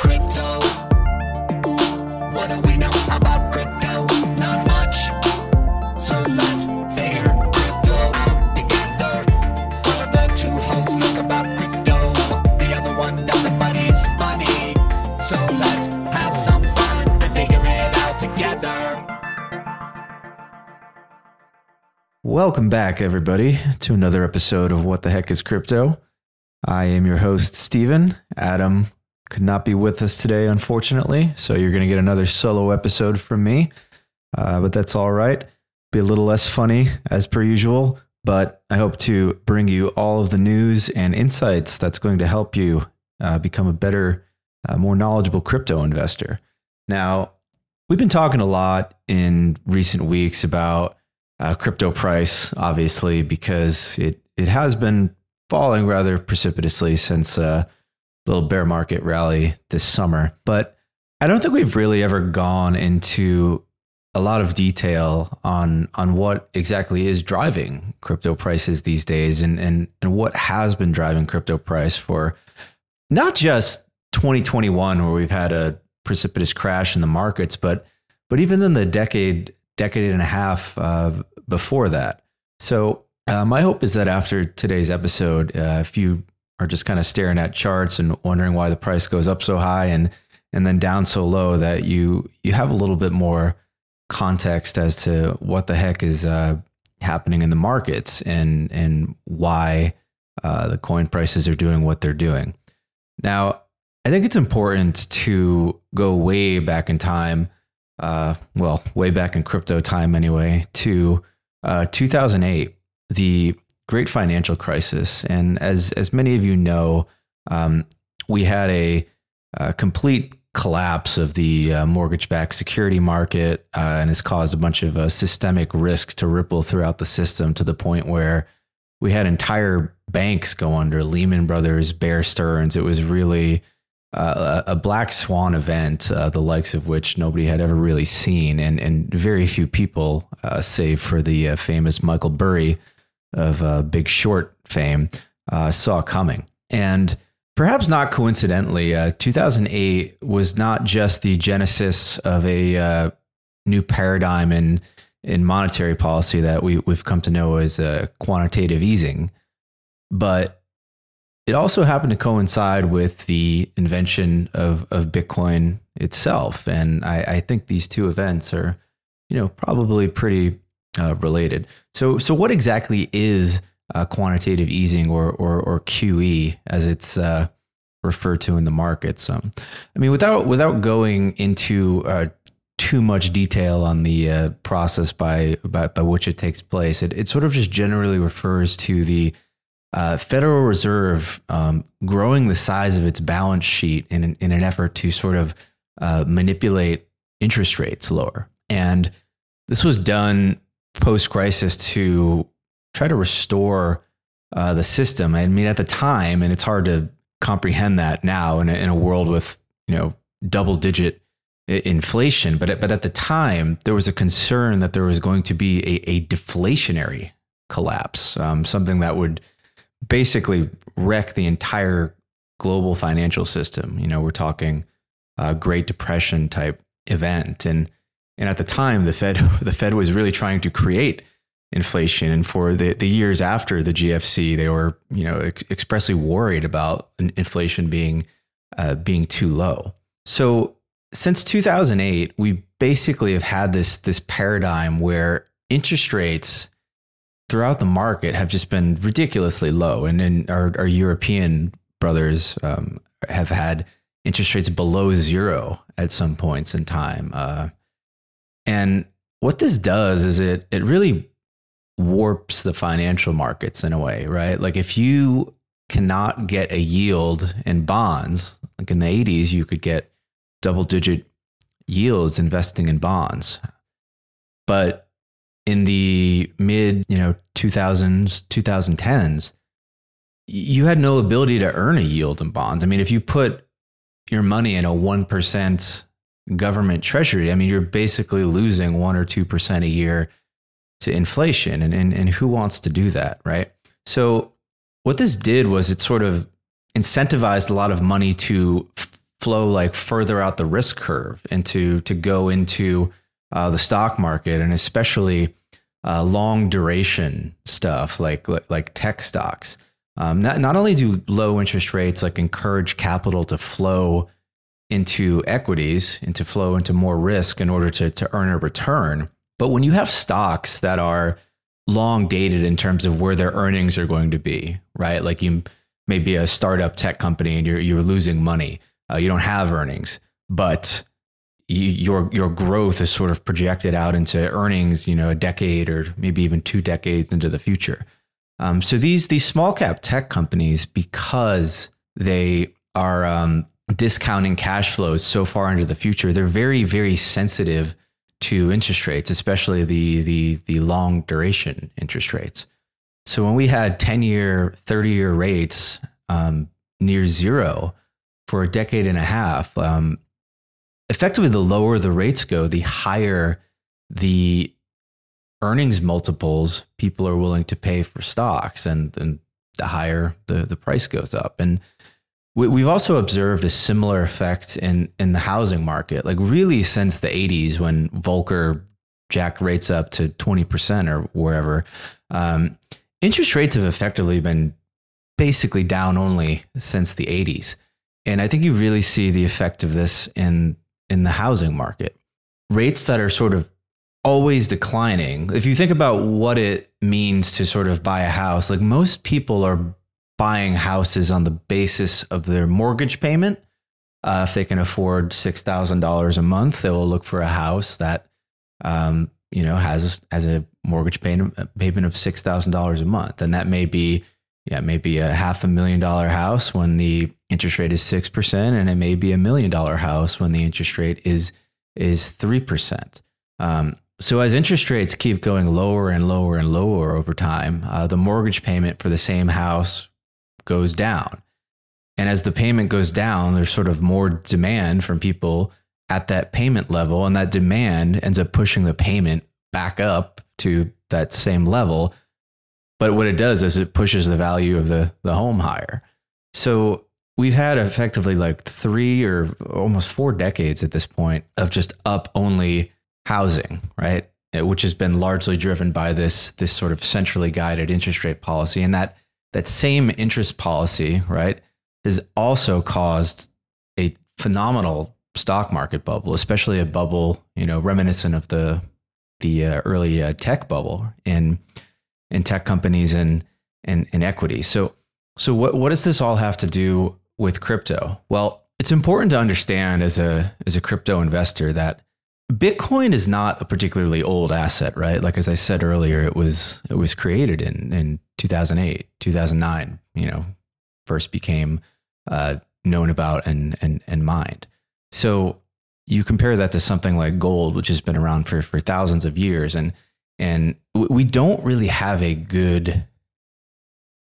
Crypto. What do we know about crypto? Not much. So let's figure crypto out together. One of the two hosts knows about crypto. The other one doesn't, but funny. So let's have some fun and figure it out together. Welcome back, everybody, to another episode of What the Heck is Crypto. I am your host, Stephen. Adam could not be with us today, unfortunately, so you're going to get another solo episode from me. Uh, but that's all right. Be a little less funny as per usual, but I hope to bring you all of the news and insights that's going to help you uh, become a better, uh, more knowledgeable crypto investor. Now, we've been talking a lot in recent weeks about uh, crypto price, obviously, because it it has been falling rather precipitously since a little bear market rally this summer. But I don't think we've really ever gone into a lot of detail on on what exactly is driving crypto prices these days and and and what has been driving crypto price for not just 2021 where we've had a precipitous crash in the markets but but even in the decade decade and a half uh, before that so uh, my hope is that after today's episode uh, if you are just kind of staring at charts and wondering why the price goes up so high and and then down so low that you you have a little bit more context as to what the heck is uh, happening in the markets and and why uh, the coin prices are doing what they're doing. Now, I think it's important to go way back in time, uh, well, way back in crypto time anyway, to uh, 2008, the great financial crisis. And as as many of you know, um, we had a, a complete collapse of the uh, mortgage-backed security market, uh, and it's caused a bunch of uh, systemic risk to ripple throughout the system to the point where we had entire banks go under. Lehman Brothers, Bear Stearns. It was really uh, a black swan event, uh, the likes of which nobody had ever really seen, and and very few people, uh, save for the uh, famous Michael Burry of uh, Big Short fame, uh, saw coming. And perhaps not coincidentally, uh, 2008 was not just the genesis of a uh, new paradigm in in monetary policy that we, we've come to know as uh, quantitative easing, but it also happened to coincide with the invention of, of Bitcoin itself. And I, I think these two events are, you know, probably pretty uh, related. So, so what exactly is uh, quantitative easing or, or, or QE as it's uh, referred to in the markets? Um, I mean, without without going into uh, too much detail on the uh, process by, by by which it takes place, it, it sort of just generally refers to the uh, Federal Reserve um, growing the size of its balance sheet in an, in an effort to sort of manipulate interest rates lower. And this was done post crisis to try to restore uh, the system. I mean, at the time, and it's hard to comprehend that now in a, in a world with you know double digit inflation, but at, but at the time, there was a concern that there was going to be a, a deflationary collapse, um, something that would basically wreck the entire global financial system. You know, we're talking a Great Depression type event, and and at the time, the Fed the Fed was really trying to create inflation, and for the the years after the GFC, they were you know ex- expressly worried about inflation being uh, being too low. So since 2008, we basically have had this this paradigm where interest rates throughout the market have just been ridiculously low, and then our, our European brothers um, have had interest rates below zero at some points in time. Uh, and what this does is it it really warps the financial markets in a way, right? Like if you cannot get a yield in bonds, like in the 80s, you could get double digit yields investing in bonds. But in the mid, you know, 2000s, 2010s, you had no ability to earn a yield in bonds. I mean, if you put your money in a 1% government treasury, I mean, you're basically losing 1 or 2% a year to inflation. And, and, and who wants to do that, right? So, what this did was it sort of incentivized a lot of money to f- flow like further out the risk curve and to to go into uh, the stock market and especially uh, long duration stuff like like, like tech stocks. Um, not not only do low interest rates like encourage capital to flow into equities and to flow into more risk in order to to earn a return, but when you have stocks that are long dated in terms of where their earnings are going to be, right? Like you may be a startup tech company and you're you're losing money. Uh, you don't have earnings, but you, your your growth is sort of projected out into earnings, you know, a decade or maybe even two decades into the future. Um, so these these small cap tech companies, because they are um, discounting cash flows so far into the future, they're very very sensitive to interest rates, especially the the the long duration interest rates. So when we had ten year, thirty year rates um, near zero for a decade and a half, um, effectively the lower the rates go, the higher the earnings multiples people are willing to pay for stocks, and, and the higher the, the price goes up. And we, have also observed a similar effect in, in the housing market, like really since the 80s when Volcker jacked rates up to 20% or wherever. Um, interest rates have effectively been basically down only since the 80s. And I think you really see the effect of this in in the housing market. Rates that are sort of always declining. If you think about what it means to sort of buy a house, like most people are buying houses on the basis of their mortgage payment. Uh, if they can afford six thousand dollars a month, they will look for a house that um, you know has has a mortgage payment payment of six thousand dollars a month, and that may be yeah maybe a half a million dollar house when the interest rate is 6% and it may be a million dollar house when the interest rate is is 3%. Um, so as interest rates keep going lower and lower and lower over time, uh, the mortgage payment for the same house goes down. And as the payment goes down, there's sort of more demand from people at that payment level. And that demand ends up pushing the payment back up to that same level. But what it does is it pushes the value of the, the home higher. So we've had effectively like three or almost four decades at this point of just up only housing, right? Which has been largely driven by this this sort of centrally guided interest rate policy, and that that same interest policy, right, has also caused a phenomenal stock market bubble, especially a bubble, you know, reminiscent of the the uh, early uh, tech bubble in in tech companies and and, and equity. So so what what does this all have to do with crypto? Well, it's important to understand as a as a crypto investor that Bitcoin is not a particularly old asset, right? Like as I said earlier, it was it was created in in 2008, 2009. You know, first became uh, known about and and and mined. So you compare that to something like gold, which has been around for for thousands of years, and and we don't really have a good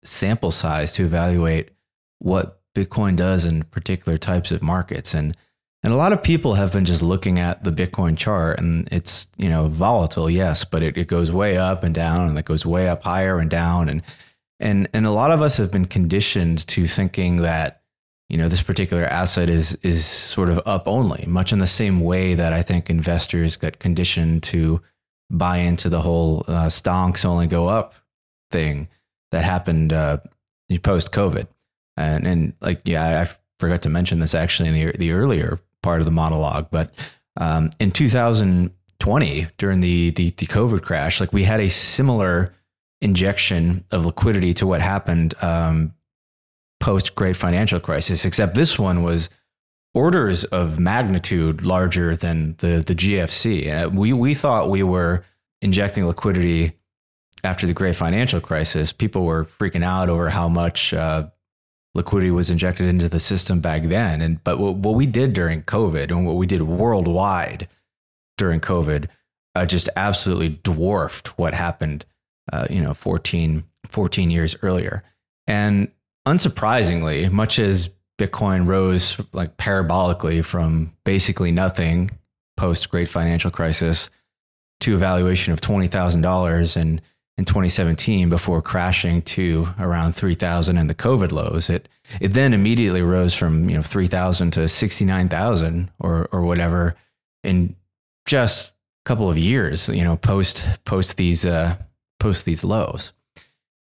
sample size to evaluate what Bitcoin does in particular types of markets. And and a lot of people have been just looking at the Bitcoin chart and it's, you know, volatile, yes, but it, it goes way up and down and it goes way up higher and down. And and and a lot of us have been conditioned to thinking that, you know, this particular asset is is sort of up only, much in the same way that I think investors got conditioned to buy into the whole uh, stonks only go up thing that happened uh, post COVID and and like yeah, I forgot to mention this actually in the the earlier part of the monologue, but um, in 2020 during the, the the COVID crash, like we had a similar injection of liquidity to what happened um, post Great Financial Crisis, except this one was orders of magnitude larger than the the GFC. Uh, we we thought we were injecting liquidity after the Great Financial Crisis. People were freaking out over how much uh, liquidity was injected into the system back then. And but what, what we did during COVID and what we did worldwide during COVID uh, just absolutely dwarfed what happened, uh, you know, 14, 14 years earlier. And unsurprisingly, much as Bitcoin rose like parabolically from basically nothing post Great Financial Crisis to a valuation of twenty thousand dollars in in 2017 before crashing to around 3,000 in the COVID lows. It it then immediately rose from you know 3,000 to 69,000 or or whatever in just a couple of years. You know, post post these uh, post these lows,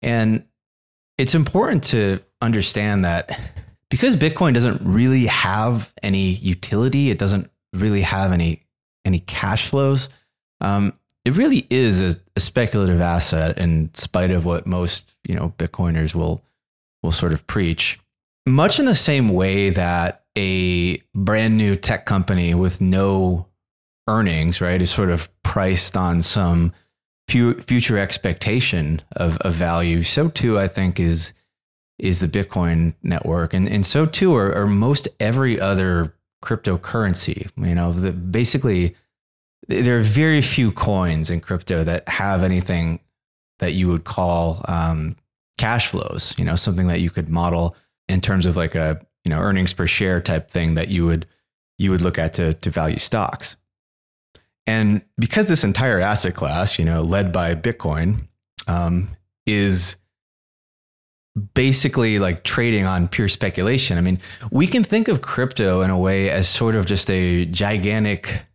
and it's important to understand that because Bitcoin doesn't really have any utility, it doesn't really have any any cash flows. Um, it really is a, a, speculative asset, in spite of what most you know Bitcoiners will will sort of preach. Much in the same way that a brand new tech company with no earnings, right, is sort of priced on some future expectation of, of value. So too, I think is is the Bitcoin network, and and so too are, are most every other cryptocurrency. You know, the, basically there are very few coins in crypto that have anything that you would call um, cash flows. You know, something that you could model in terms of like a you know earnings per share type thing that you would you would look at to to value stocks. And because this entire asset class, you know, led by Bitcoin, um, is basically like trading on pure speculation. I mean, we can think of crypto in a way as sort of just a gigantic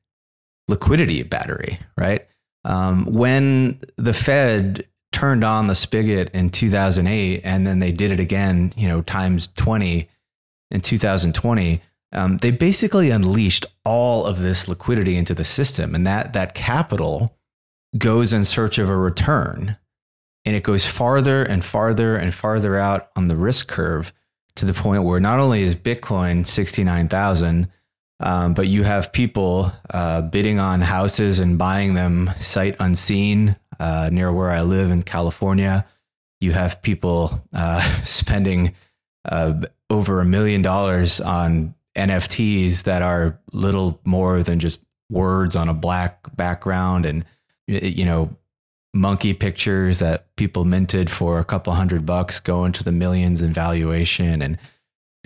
liquidity battery, right? Um, when the Fed turned on the spigot in 2008 and then they did it again, you know, times 20 in 2020, um, they basically unleashed all of this liquidity into the system. And that, that capital goes in search of a return and it goes farther and farther and farther out on the risk curve to the point where not only is Bitcoin 69,000, um, but you have people uh, bidding on houses and buying them sight unseen uh, near where I live in California. You have people uh, spending uh, over a million dollars on NFTs that are little more than just words on a black background and you know monkey pictures that people minted for a couple hundred bucks go into the millions in valuation and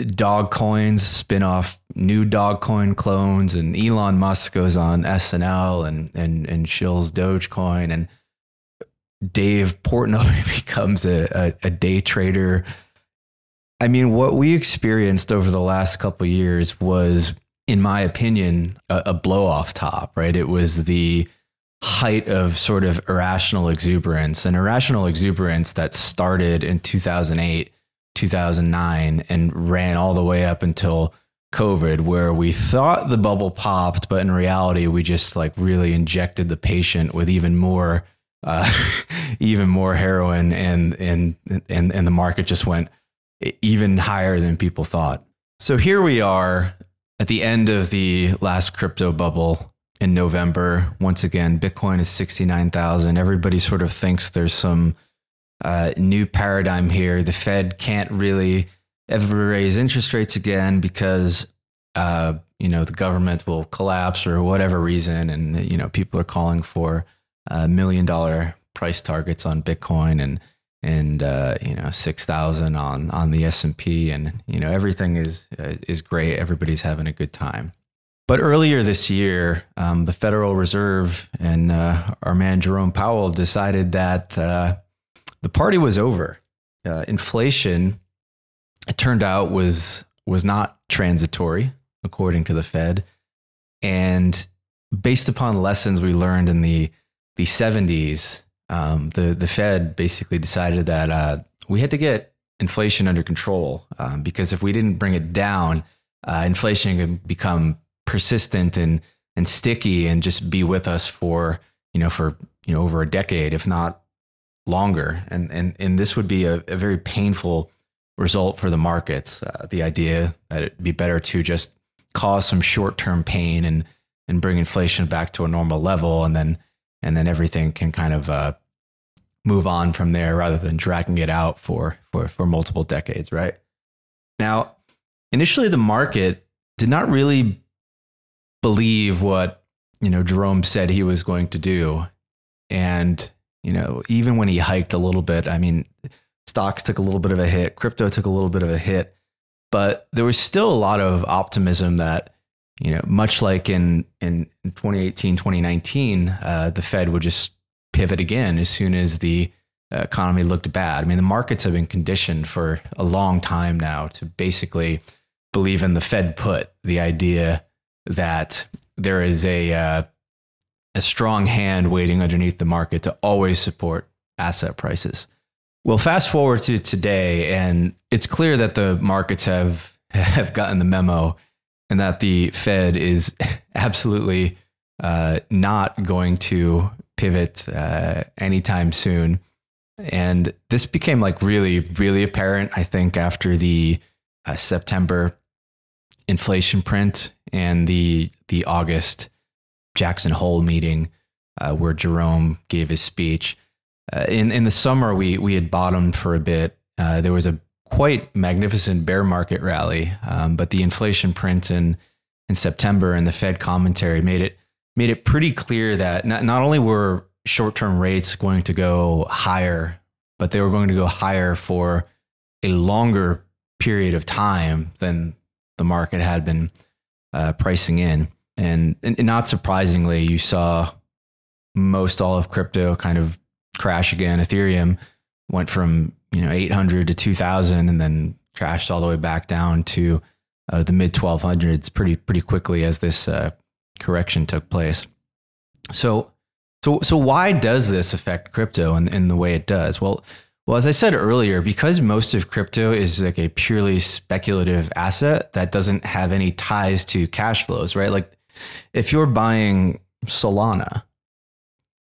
dog coins spin off new dog coin clones and Elon Musk goes on SNL and and and shills Dogecoin and Dave Portnoy becomes a, a, a day trader. I mean, what we experienced over the last couple years was, in my opinion, a, a blow off top, right? It was the height of sort of irrational exuberance and irrational exuberance that started in 2008 2009 and ran all the way up until COVID, where we thought the bubble popped, but in reality, we just like really injected the patient with even more, uh, even more heroin, and and and and the market just went even higher than people thought. So here we are at the end of the last crypto bubble in November. Once again, Bitcoin is sixty nine thousand. Everybody sort of thinks there's some uh, new paradigm here. The Fed can't really ever raise interest rates again because uh, you know the government will collapse or whatever reason, and you know people are calling for uh, million dollar price targets on Bitcoin and and uh, you know six thousand on on the S and P, and you know everything is uh, is great. Everybody's having a good time. But earlier this year, um, the Federal Reserve and uh, our man Jerome Powell decided that uh, the party was over. Uh, inflation, it turned out, was was not transitory, according to the Fed, and based upon lessons we learned in the the 70s, um, the the Fed basically decided that uh, we had to get inflation under control um, because if we didn't bring it down, uh, inflation could become persistent and and sticky and just be with us for you know for you know over a decade, if not longer, and and and this would be a, a very painful result for the markets. Uh, the idea that it'd be better to just cause some short term pain and and bring inflation back to a normal level, and then and then everything can kind of uh, move on from there rather than dragging it out for for for multiple decades. Right now, initially the market did not really believe what you know Jerome said he was going to do, and you know, even when he hiked a little bit, I mean, stocks took a little bit of a hit, crypto took a little bit of a hit, but there was still a lot of optimism that, you know, much like in in 2018, 2019, uh, the Fed would just pivot again as soon as the economy looked bad. I mean, the markets have been conditioned for a long time now to basically believe in the Fed put, the idea that there is a uh, a strong hand waiting underneath the market to always support asset prices. Well, fast forward to today, and it's clear that the markets have have gotten the memo, and that the Fed is absolutely uh, not going to pivot uh, anytime soon. And this became like really, really apparent, I think, after the uh, September inflation print and the the August Jackson Hole meeting uh, where Jerome gave his speech. Uh, in in the summer, we we had bottomed for a bit. Uh, there was a quite magnificent bear market rally, um, but the inflation print in in September and the Fed commentary made it made it pretty clear that not, not only were short term rates going to go higher, but they were going to go higher for a longer period of time than the market had been uh, pricing in. And, and not surprisingly, you saw most all of crypto kind of crash again. Ethereum went from you know 800 to 2000 and then crashed all the way back down to uh, the mid 1200s pretty pretty quickly as this uh, correction took place. So so so why does this affect crypto in, in the way it does? Well, well, as I said earlier, because most of crypto is like a purely speculative asset that doesn't have any ties to cash flows, right? Like if you're buying Solana,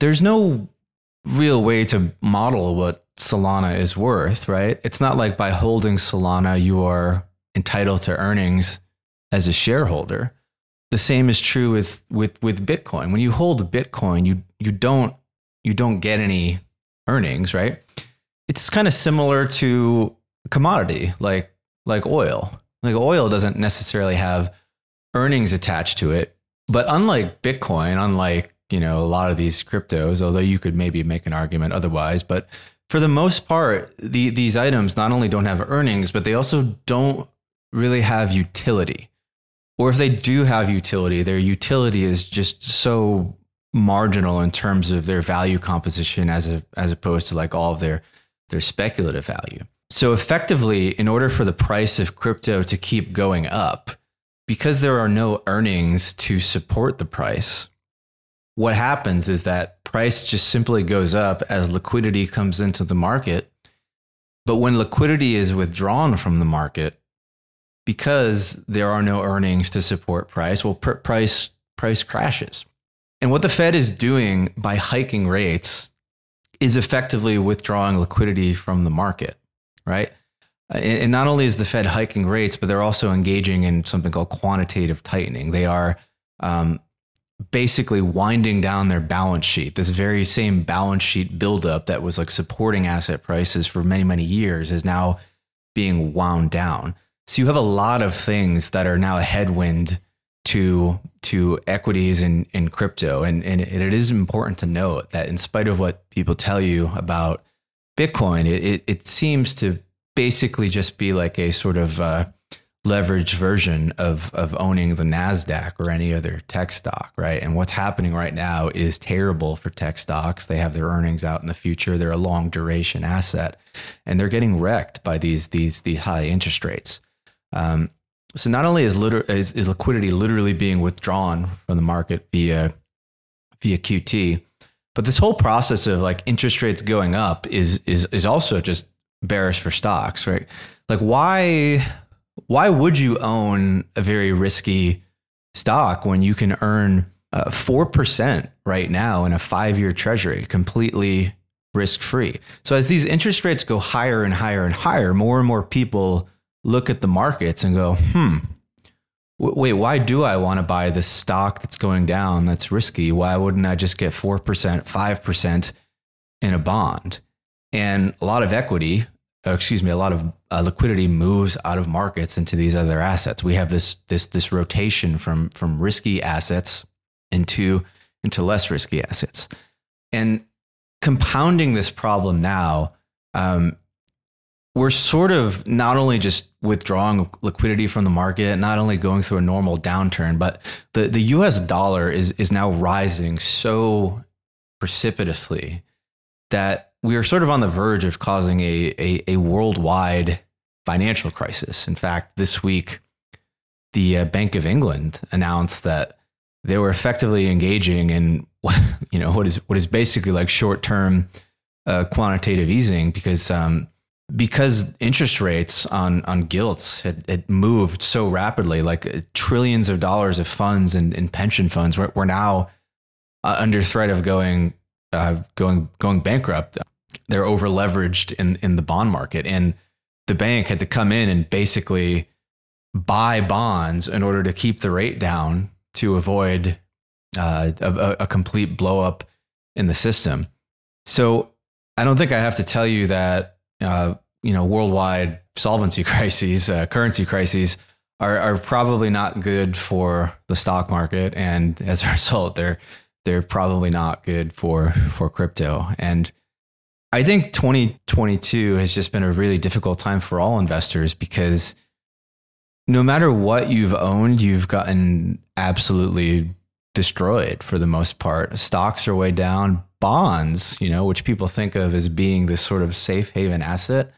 there's no real way to model what Solana is worth, right? It's not like by holding Solana, you are entitled to earnings as a shareholder. The same is true with with with Bitcoin. When you hold Bitcoin, you you don't you don't get any earnings, right? it's kind of similar to commodity like like oil. Like oil doesn't necessarily have earnings attached to it, but unlike Bitcoin, unlike you know a lot of these cryptos, although you could maybe make an argument otherwise, but for the most part, the, these items not only don't have earnings, but they also don't really have utility. Or if they do have utility, their utility is just so marginal in terms of their value composition as a, as opposed to like all of their their speculative value. So effectively, in order for the price of crypto to keep going up, because there are no earnings to support the price, what happens is that price just simply goes up as liquidity comes into the market. But when liquidity is withdrawn from the market, because there are no earnings to support price, well, pr- price price crashes. And what the Fed is doing by hiking rates is effectively withdrawing liquidity from the market, right? And not only is the Fed hiking rates, but they're also engaging in something called quantitative tightening. They are um, basically winding down their balance sheet. This very same balance sheet buildup that was like supporting asset prices for many, many years is now being wound down. So you have a lot of things that are now a headwind to to equities in crypto. And, and it is important to note that in spite of what people tell you about Bitcoin, it, it, it seems to basically just be like a sort of uh, leveraged version of, of owning the NASDAQ or any other tech stock, right? And what's happening right now is terrible for tech stocks. They have their earnings out in the future. They're a long duration asset and they're getting wrecked by these, these, these high interest rates. Um, so not only is, liter- is, is liquidity literally being withdrawn from the market via via QT, but this whole process of like interest rates going up is is is also just bearish for stocks, right? Like why why would you own a very risky stock when you can earn uh, four uh, percent right now in a five year Treasury, completely risk free? So as these interest rates go higher and higher and higher, more and more people look at the markets and go, hmm, wait, why do I want to buy this stock that's going down that's risky? Why wouldn't I just get 4%, 5% in a bond? And a lot of equity, excuse me, a lot of uh, liquidity moves out of markets into these other assets. We have this this this rotation from from risky assets into into less risky assets. And compounding this problem now um, we're sort of not only just withdrawing liquidity from the market, not only going through a normal downturn, but the, the US dollar is, is now rising so precipitously that we are sort of on the verge of causing a, a, a worldwide financial crisis. In fact, this week, the uh, Bank of England announced that they were effectively engaging in you know what is what is basically like short term uh, quantitative easing because um, because interest rates on on gilts had, had moved so rapidly, like uh, trillions of dollars of funds and, and pension funds were, were now uh, under threat of going uh, going going bankrupt. They're over leveraged in in the bond market, and the bank had to come in and basically buy bonds in order to keep the rate down to avoid uh, a, a complete blow up in the system. So I don't think I have to tell you that uh, you know worldwide solvency crises, uh, currency crises are, are probably not good for the stock market, and as a result, they're they're probably not good for for crypto. And I think 2022 has just been a really difficult time for all investors because no matter what you've owned, you've gotten absolutely destroyed for the most part. Stocks are way down. Bonds, you know, which people think of as being this sort of safe haven asset,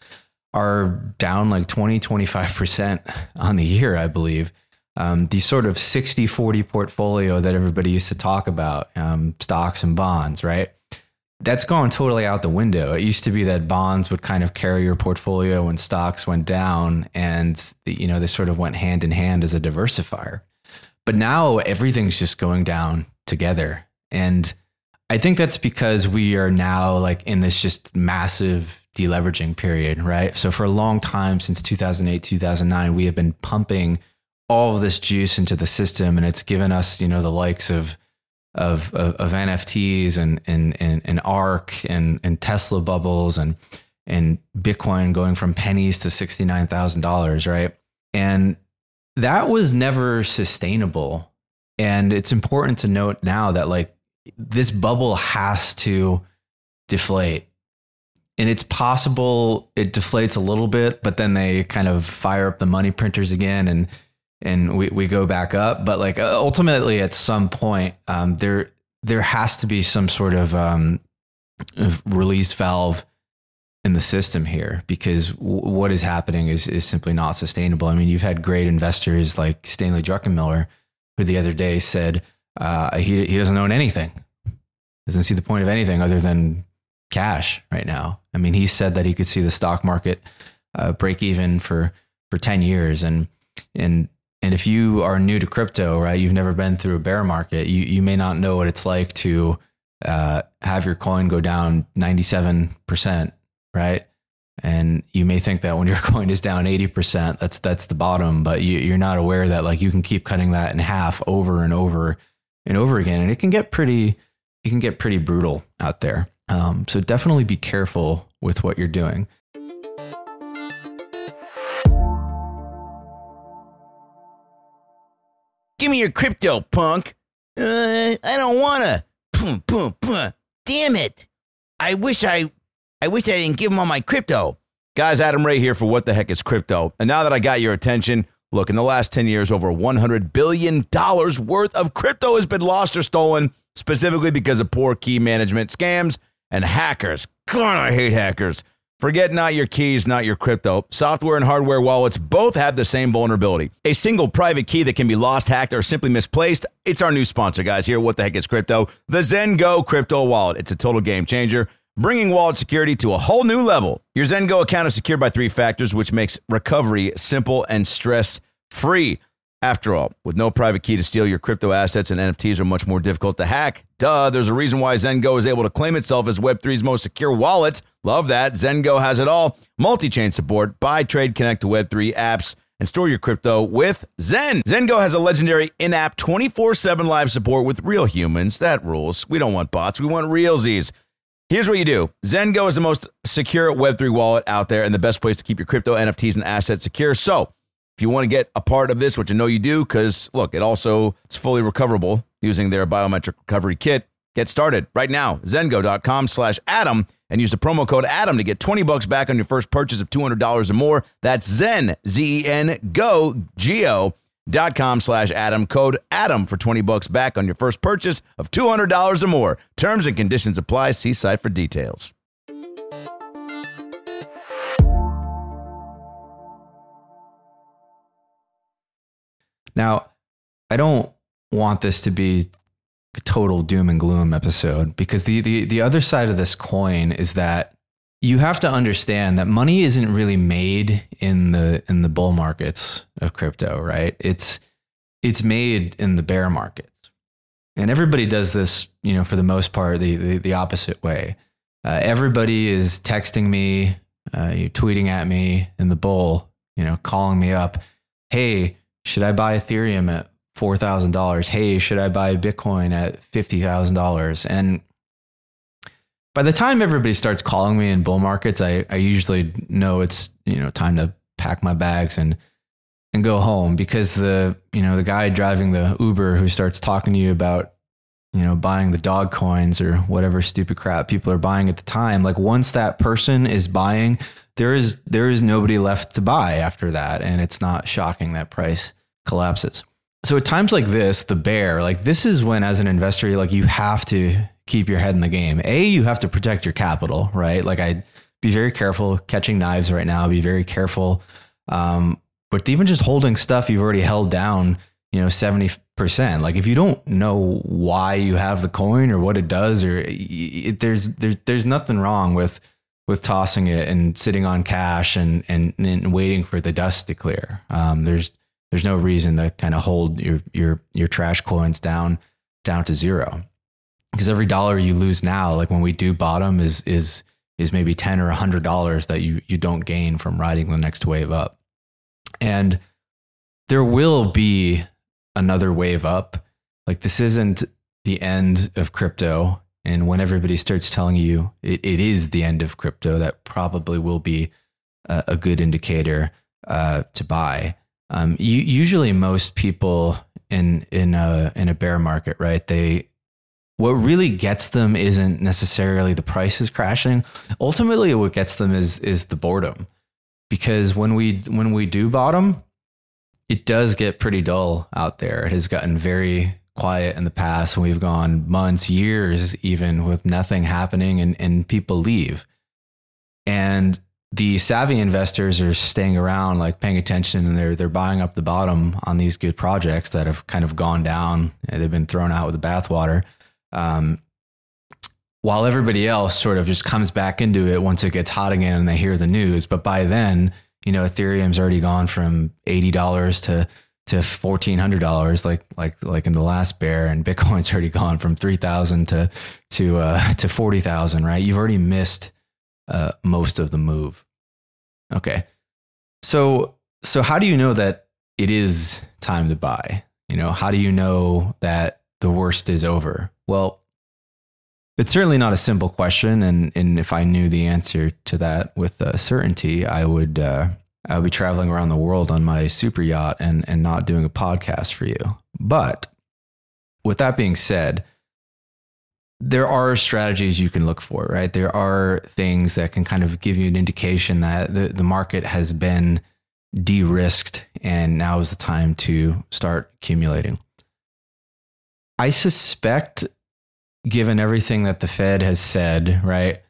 are down like 20, 25% on the year, I believe. Um, the sort of 60 40 portfolio that everybody used to talk about, um, stocks and bonds, right? That's gone totally out the window. It used to be that bonds would kind of carry your portfolio when stocks went down, and you know they sort of went hand in hand as a diversifier. But now everything's just going down together, and I think that's because we are now like in this just massive deleveraging period, right? So for a long time since 2008, 2009, we have been pumping all of this juice into the system and it's given us, you know, the likes of of of, of NFTs and and and, and ARK and and Tesla bubbles and and Bitcoin going from pennies to sixty nine thousand dollars, right? And that was never sustainable. And it's important to note now that like this bubble has to deflate. And it's possible it deflates a little bit, but then they kind of fire up the money printers again and and we, we go back up. But like ultimately, at some point, um, there there has to be some sort of um, release valve in the system here because w- what is happening is is simply not sustainable. I mean, you've had great investors like Stanley Druckenmiller, who the other day said uh, he he doesn't own anything, doesn't see the point of anything other than cash right now. I mean, he said that he could see the stock market uh, break even for for ten years, and and and if you are new to crypto, right, you've never been through a bear market, you, you may not know what it's like to uh, have your coin go down 97%, right? And you may think that when your coin is down 80%, that's, that's the bottom, but you, you're not aware that like you can keep cutting that in half over and over and over again. And it can get pretty, it can get pretty brutal out there. Um, so definitely be careful with what you're doing. Give me your crypto, punk. Uh, I don't wanna. Boom, boom, boom. Damn it. I wish I, I wish I didn't give him all my crypto. Guys, Adam Ray here for What the Heck is Crypto. And now that I got your attention, look, in the last 10 years, over $100 billion worth of crypto has been lost or stolen, specifically because of poor key management scams and hackers. God, I hate hackers. Forget not your keys, not your crypto. Software and hardware wallets both have the same vulnerability. A single private key that can be lost, hacked, or simply misplaced. It's our new sponsor, guys. Here, what the heck is crypto? The ZenGo crypto wallet. It's a total game changer, bringing wallet security to a whole new level. Your ZenGo account is secured by three factors, which makes recovery simple and stress free. After all, with no private key to steal, your crypto assets and NFTs are much more difficult to hack. Duh, there's a reason why ZenGo is able to claim itself as Web3's most secure wallet. Love that. ZenGo has it all. Multi chain support, buy, trade, connect to Web3 apps, and store your crypto with Zen. ZenGo has a legendary in app 24 7 live support with real humans. That rules. We don't want bots, we want realsies. Here's what you do ZenGo is the most secure Web3 wallet out there and the best place to keep your crypto, NFTs, and assets secure. So, if you want to get a part of this, which I know you do, because look, it also it's fully recoverable using their biometric recovery kit. Get started right now, zengo.com slash Adam, and use the promo code Adam to get 20 bucks back on your first purchase of $200 or more. That's Zen, Z-E-N, go, G-O, dot com slash Adam, code Adam for 20 bucks back on your first purchase of $200 or more. Terms and conditions apply. See site for details. Now, I don't want this to be a total doom and gloom episode because the, the, the other side of this coin is that you have to understand that money isn't really made in the in the bull markets of crypto, right? It's it's made in the bear markets. And everybody does this, you know, for the most part, the the, the opposite way. Uh, everybody is texting me, uh, you tweeting at me in the bull, you know, calling me up. Hey, should I buy Ethereum at four thousand dollars? Hey, should I buy Bitcoin at fifty thousand dollars? And by the time everybody starts calling me in bull markets, I, I usually know it's you know time to pack my bags and and go home because the you know the guy driving the Uber who starts talking to you about you know buying the dog coins or whatever stupid crap people are buying at the time like once that person is buying there is there is nobody left to buy after that and it's not shocking that price collapses. So at times like this the bear like this is when as an investor like you have to keep your head in the game. A you have to protect your capital right? Like I'd be very careful catching knives right now be very careful. Um, but even just holding stuff you've already held down you know 70% like if you don't know why you have the coin or what it does or it, there's there's there's nothing wrong with with tossing it and sitting on cash and and, and waiting for the dust to clear. Um, there's there's no reason to kind of hold your your your trash coins down down to zero. Because every dollar you lose now like when we do bottom is is is maybe 10 or 100 dollars that you you don't gain from riding the next wave up. And there will be another wave up. Like this isn't the end of crypto and when everybody starts telling you it, it is the end of crypto that probably will be a, a good indicator uh, to buy um, you, usually most people in in a in a bear market right they what really gets them isn't necessarily the prices crashing. Ultimately, what gets them is is the boredom, because when we when we do bottom, it does get pretty dull out there. It has gotten very quiet in the past, and we've gone months, years, even with nothing happening, and and people leave, and the savvy investors are staying around, like paying attention, and they're they're buying up the bottom on these good projects that have kind of gone down. They've been thrown out with the bathwater um, while everybody else sort of just comes back into it once it gets hot again and they hear the news. But by then, you know, Ethereum's already gone from eighty dollars to to fourteen hundred dollars, like like like in the last bear, and Bitcoin's already gone from three thousand to to uh, to forty thousand. Right? You've already missed uh, most of the move. Okay, so so how do you know that it is time to buy? You know, how do you know that the worst is over? Well, it's certainly not a simple question, and and if I knew the answer to that with uh, certainty, I would uh, I would be traveling around the world on my super yacht and and not doing a podcast for you. But with that being said, there are strategies you can look for, right? There are things that can kind of give you an indication that the, the market has been de risked and now is the time to start accumulating. I suspect given everything that the Fed has said, right?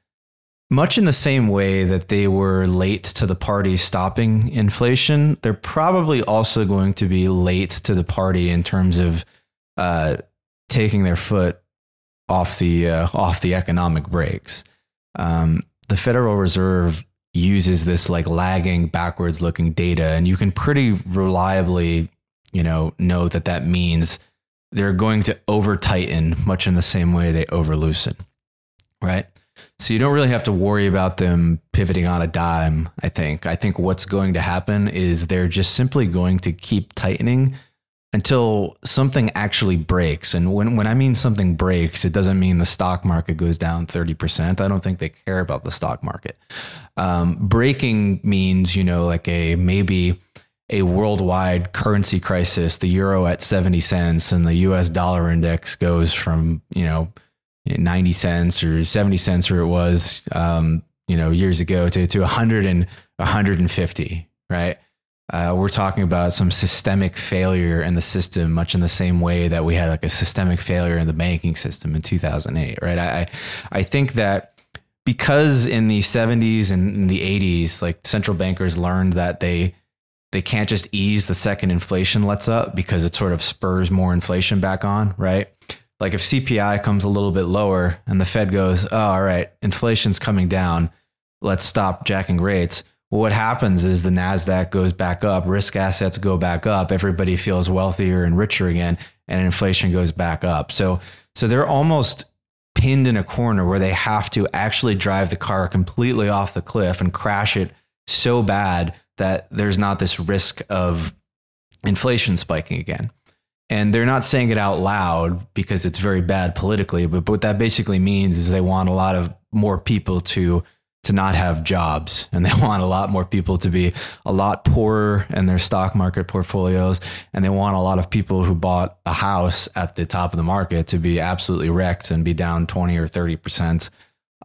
Much in the same way that they were late to the party stopping inflation, they're probably also going to be late to the party in terms of uh, taking their foot off the uh, off the economic brakes. Um, the Federal Reserve uses this like lagging, backwards looking data, and you can pretty reliably, you know, know that that means they're going to over tighten much in the same way they over loosen, right? So you don't really have to worry about them pivoting on a dime, I think. I think what's going to happen is they're just simply going to keep tightening until something actually breaks. And when, when I mean something breaks, it doesn't mean the stock market goes down 30%. I don't think they care about the stock market. Um, breaking means, you know, like a maybe a worldwide currency crisis, the euro at 70 cents and the US dollar index goes from, you know, 90 cents or 70 cents where it was, um, you know, years ago to, to 100 and 150, right? Uh, we're talking about some systemic failure in the system, much in the same way that we had like a systemic failure in the banking system in 2008, right? I, I think that because in the 70s and the 80s, like central bankers learned that they they can't just ease the second inflation lets up because it sort of spurs more inflation back on, right? Like if CPI comes a little bit lower and the Fed goes, oh, all right, inflation's coming down, let's stop jacking rates. What happens is the NASDAQ goes back up, risk assets go back up, everybody feels wealthier and richer again, and inflation goes back up. So, so they're almost pinned in a corner where they have to actually drive the car completely off the cliff and crash it so bad that there's not this risk of inflation spiking again. And they're not saying it out loud because it's very bad politically, but, but what that basically means is they want a lot of more people to to not have jobs. And they want a lot more people to be a lot poorer in their stock market portfolios. And they want a lot of people who bought a house at the top of the market to be absolutely wrecked and be down 20 or 30%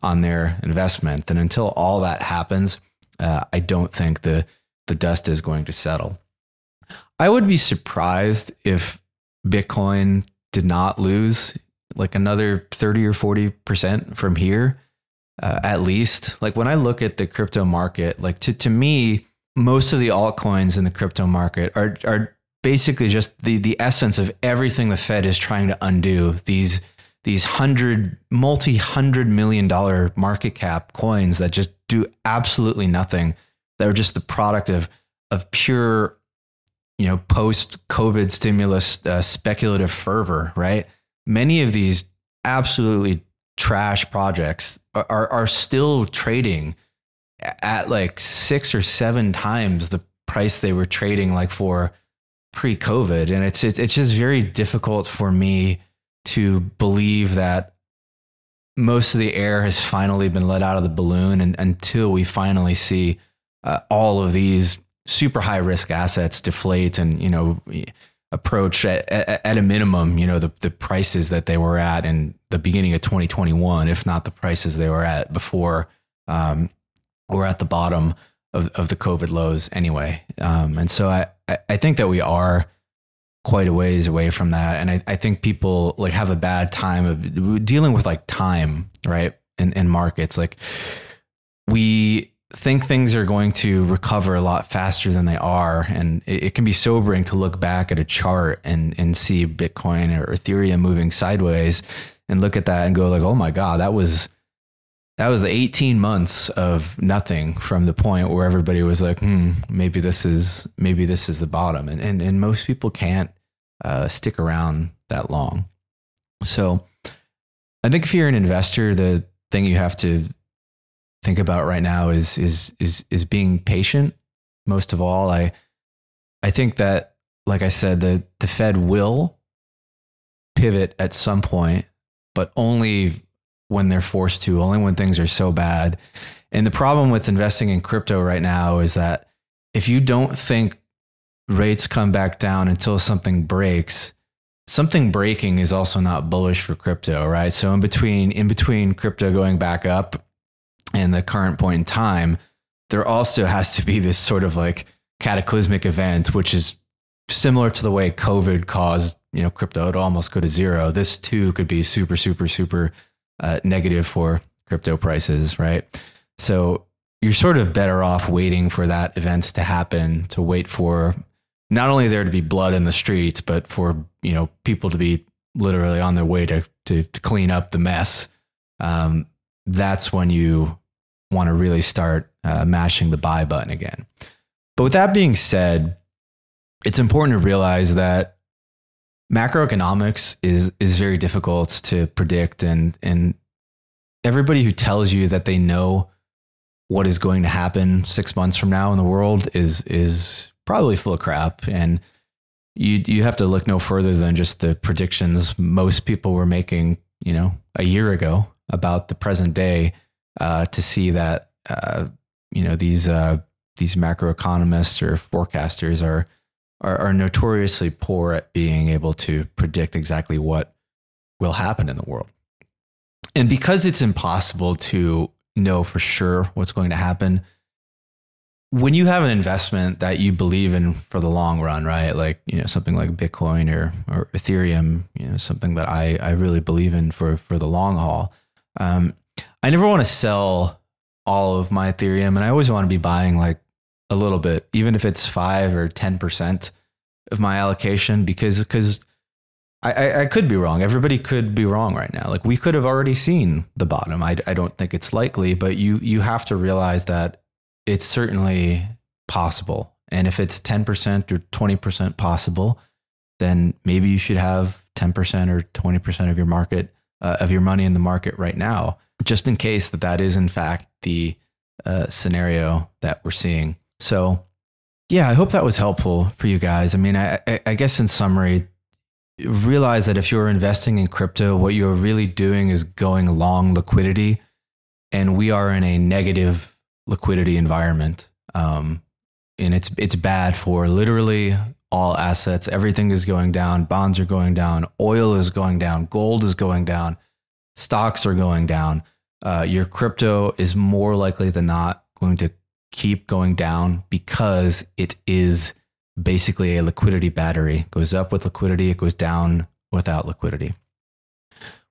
on their investment. And until all that happens uh, i don't think the the dust is going to settle. I would be surprised if bitcoin did not lose like another 30 or 40% from here uh, at least. Like when I look at the crypto market, like to to me, most of the altcoins in the crypto market are are basically just the the essence of everything the Fed is trying to undo. These these hundred multi hundred million dollar market cap coins that just do absolutely nothing. That are just the product of of pure, you know, post COVID stimulus uh, speculative fervor. Right? Many of these absolutely trash projects are, are, still trading at like six or seven times the price they were trading like for pre-COVID, and it's it's, it's just very difficult for me to believe that most of the air has finally been let out of the balloon, and until we finally see uh, all of these super high risk assets deflate and you know approach at, at, a minimum, you know, the, the prices that they were at in the beginning of 2021, if not the prices they were at before, um, or at the bottom of, of the COVID lows anyway. Um, and so I, I think that we are quite a ways away from that. And I, I think people like have a bad time of dealing with like time, right? In, in markets, like we, think things are going to recover a lot faster than they are. And it, it, can be sobering to look back at a chart and, and see Bitcoin or Ethereum moving sideways and look at that and go like, oh my God, that was that was 18 months of nothing from the point where everybody was like, hmm, maybe this is maybe this is the bottom. And and, and most people can't uh, stick around that long. So I think if you're an investor, the thing you have to think about right now is is is is being patient. Most of all, I I think that, like I said, the the Fed will pivot at some point, but only when they're forced to, only when things are so bad. And the problem with investing in crypto right now is that if you don't think rates come back down until something breaks, something breaking is also not bullish for crypto, right? So in between in between crypto going back up and the current point in time, there also has to be this sort of like cataclysmic event, which is similar to the way COVID caused, you know, crypto to almost go to zero. This too could be super, super, super uh, negative for crypto prices, right? So you're sort of better off waiting for that event to happen, to wait for not only there to be blood in the streets, but for you know people to be literally on their way to to, to clean up the mess. Um, that's when you want to really start uh, mashing the buy button again. But with that being said, it's important to realize that macroeconomics is is very difficult to predict and and everybody who tells you that they know what is going to happen 6 months from now in the world is is probably full of crap and you you have to look no further than just the predictions most people were making, you know, a year ago about the present day uh, to see that uh, you know these uh, these macroeconomists or forecasters are, are are notoriously poor at being able to predict exactly what will happen in the world. And because it's impossible to know for sure what's going to happen, when you have an investment that you believe in for the long run, right? Like, you know, something like Bitcoin or, or Ethereum, you know, something that I, I really believe in for, for the long haul, um, I never want to sell all of my Ethereum, and I always want to be buying like a little bit, even if it's five or ten percent of my allocation, because because I, I, I could be wrong. Everybody could be wrong right now. Like we could have already seen the bottom. I, I don't think it's likely, but you you have to realize that it's certainly possible. And if it's ten percent or twenty percent possible, then maybe you should have ten percent or twenty percent of your market uh, of your money in the market right now, just in case that that is in fact the uh, scenario that we're seeing. So, yeah, I hope that was helpful for you guys. I mean, I, I, guess in summary, realize that if you're investing in crypto, what you're really doing is going long liquidity, and we are in a negative liquidity environment. Um, and it's it's bad for literally all assets. Everything is going down. Bonds are going down. Oil is going down. Gold is going down. Stocks are going down. Uh, your crypto is more likely than not going to keep going down because it is basically a liquidity battery. It goes up with liquidity, it goes down without liquidity.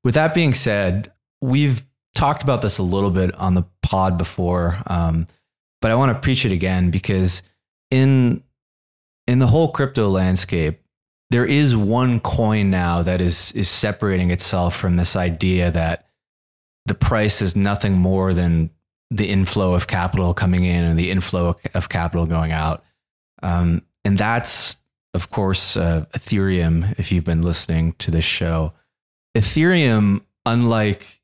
With that being said, we've talked about this a little bit on the pod before, um, but I want to preach it again because in in the whole crypto landscape, there is one coin now that is is separating itself from this idea that the price is nothing more than the inflow of capital coming in and the inflow of capital going out. Um, and that's, of course, uh, Ethereum, if you've been listening to this show. Ethereum, unlike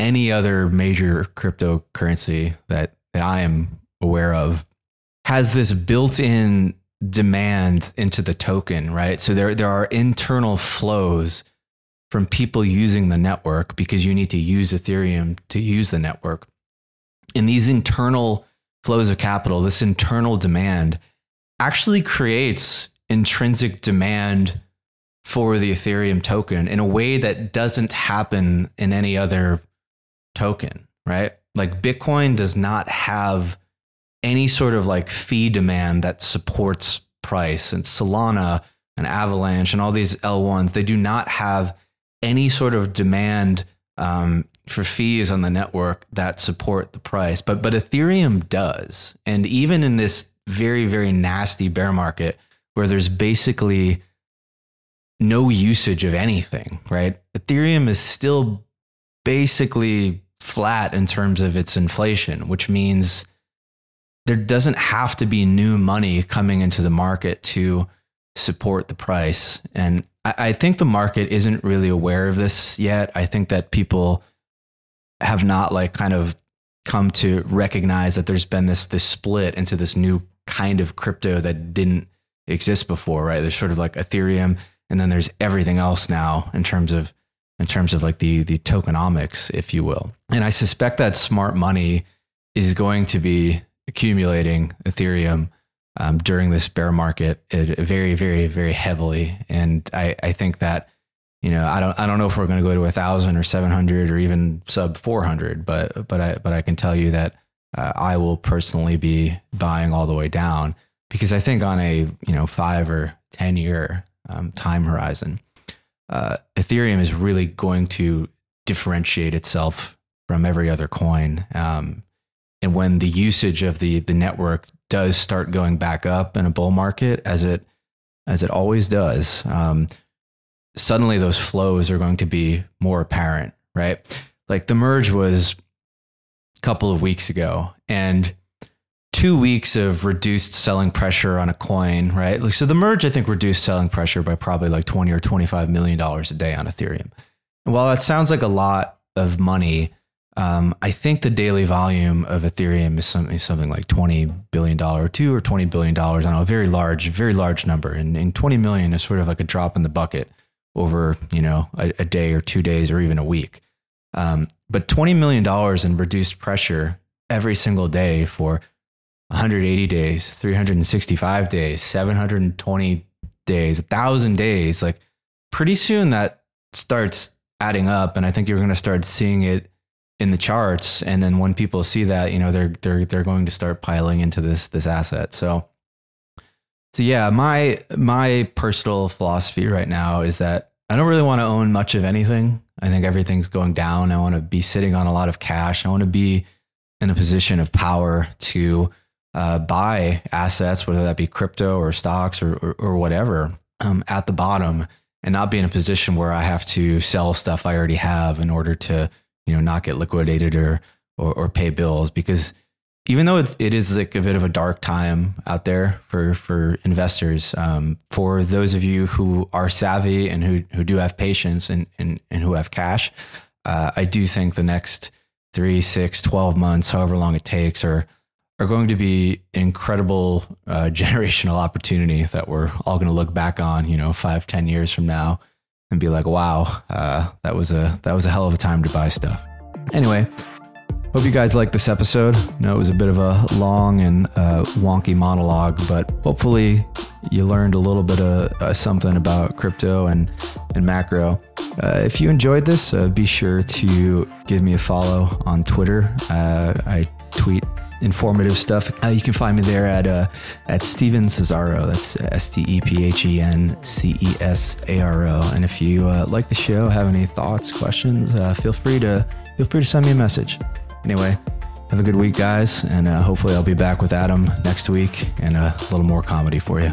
any other major cryptocurrency that, that I am aware of, has this built in demand into the token, right? So there, there are internal flows from people using the network because you need to use Ethereum to use the network. And these internal flows of capital, this internal demand, actually creates intrinsic demand for the Ethereum token in a way that doesn't happen in any other token, right? Like Bitcoin does not have any sort of like fee demand that supports price and Solana and Avalanche and all these L1s, they do not have any sort of demand um, for fees on the network that support the price. But but Ethereum does. And even in this very, very nasty bear market where there's basically no usage of anything, right? Ethereum is still basically flat in terms of its inflation, which means there doesn't have to be new money coming into the market to support the price. And I, I, think the market isn't really aware of this yet. I think that people have not like kind of come to recognize that there's been this this split into this new kind of crypto that didn't exist before, right? There's sort of like Ethereum, and then there's everything else now in terms of in terms of like the the tokenomics, if you will. And I suspect that smart money is going to be accumulating Ethereum um, during this bear market very, very, very heavily. And I, I think that you know I don't I don't know if we're going to go to a thousand or seven hundred or even sub four hundred, but but I but I can tell you that uh, I will personally be buying all the way down because I think on a you know five or ten year um, time horizon, uh, Ethereum is really going to differentiate itself from every other coin. Um, and when the usage of the the network does start going back up in a bull market, as it as it always does, um, suddenly those flows are going to be more apparent, right? Like the merge was a couple of weeks ago and two weeks of reduced selling pressure on a coin, right? Like, so the merge, I think, reduced selling pressure by probably like 20 or 25 million dollars a day on Ethereum. And while that sounds like a lot of money, um, I think the daily volume of Ethereum is something, something like $20 billion or two or $20 billion. I don't know, a very large, very large number. And, and 20 million is sort of like a drop in the bucket over, you know, a, a day or two days or even a week. Um, but $20 million in reduced pressure every single day for 180 days, 365 days, 720 days, a 1,000 days, like pretty soon that starts adding up. And I think you're going to start seeing it in the charts. And then when people see that, you know, they're, they're, they're going to start piling into this, this asset. So, so yeah, my, my personal philosophy right now is that I don't really want to own much of anything. I think everything's going down. I want to be sitting on a lot of cash. I want to be in a position of power to uh, buy assets, whether that be crypto or stocks or, or, or whatever, um, at the bottom and not be in a position where I have to sell stuff I already have in order to, you know, not get liquidated or, or, or pay bills. Because even though it's, it is like a bit of a dark time out there for, for investors, um, for those of you who are savvy and who, who do have patience and, and, and who have cash, uh, I do think the next three, six, 12 months, however long it takes, are, are going to be incredible uh, generational opportunity that we're all going to look back on, you know, five, ten years from now and be like, wow, uh, that was a, that was a hell of a time to buy stuff. Anyway, Hope you guys liked this episode. I know it was a bit of a long and uh, wonky monologue, but hopefully you learned a little bit of uh, something about crypto and, and macro. Uh, if you enjoyed this, uh, be sure to give me a follow on Twitter. Uh, I tweet informative stuff. Uh, you can find me there at uh, at Stephen Cesaro. That's S T E P H E N C E S A R O. And if you uh, like the show, have any thoughts, questions, uh, feel free to feel free to send me a message. Anyway, have a good week, guys, and uh, hopefully I'll be back with Adam next week and a little more comedy for you.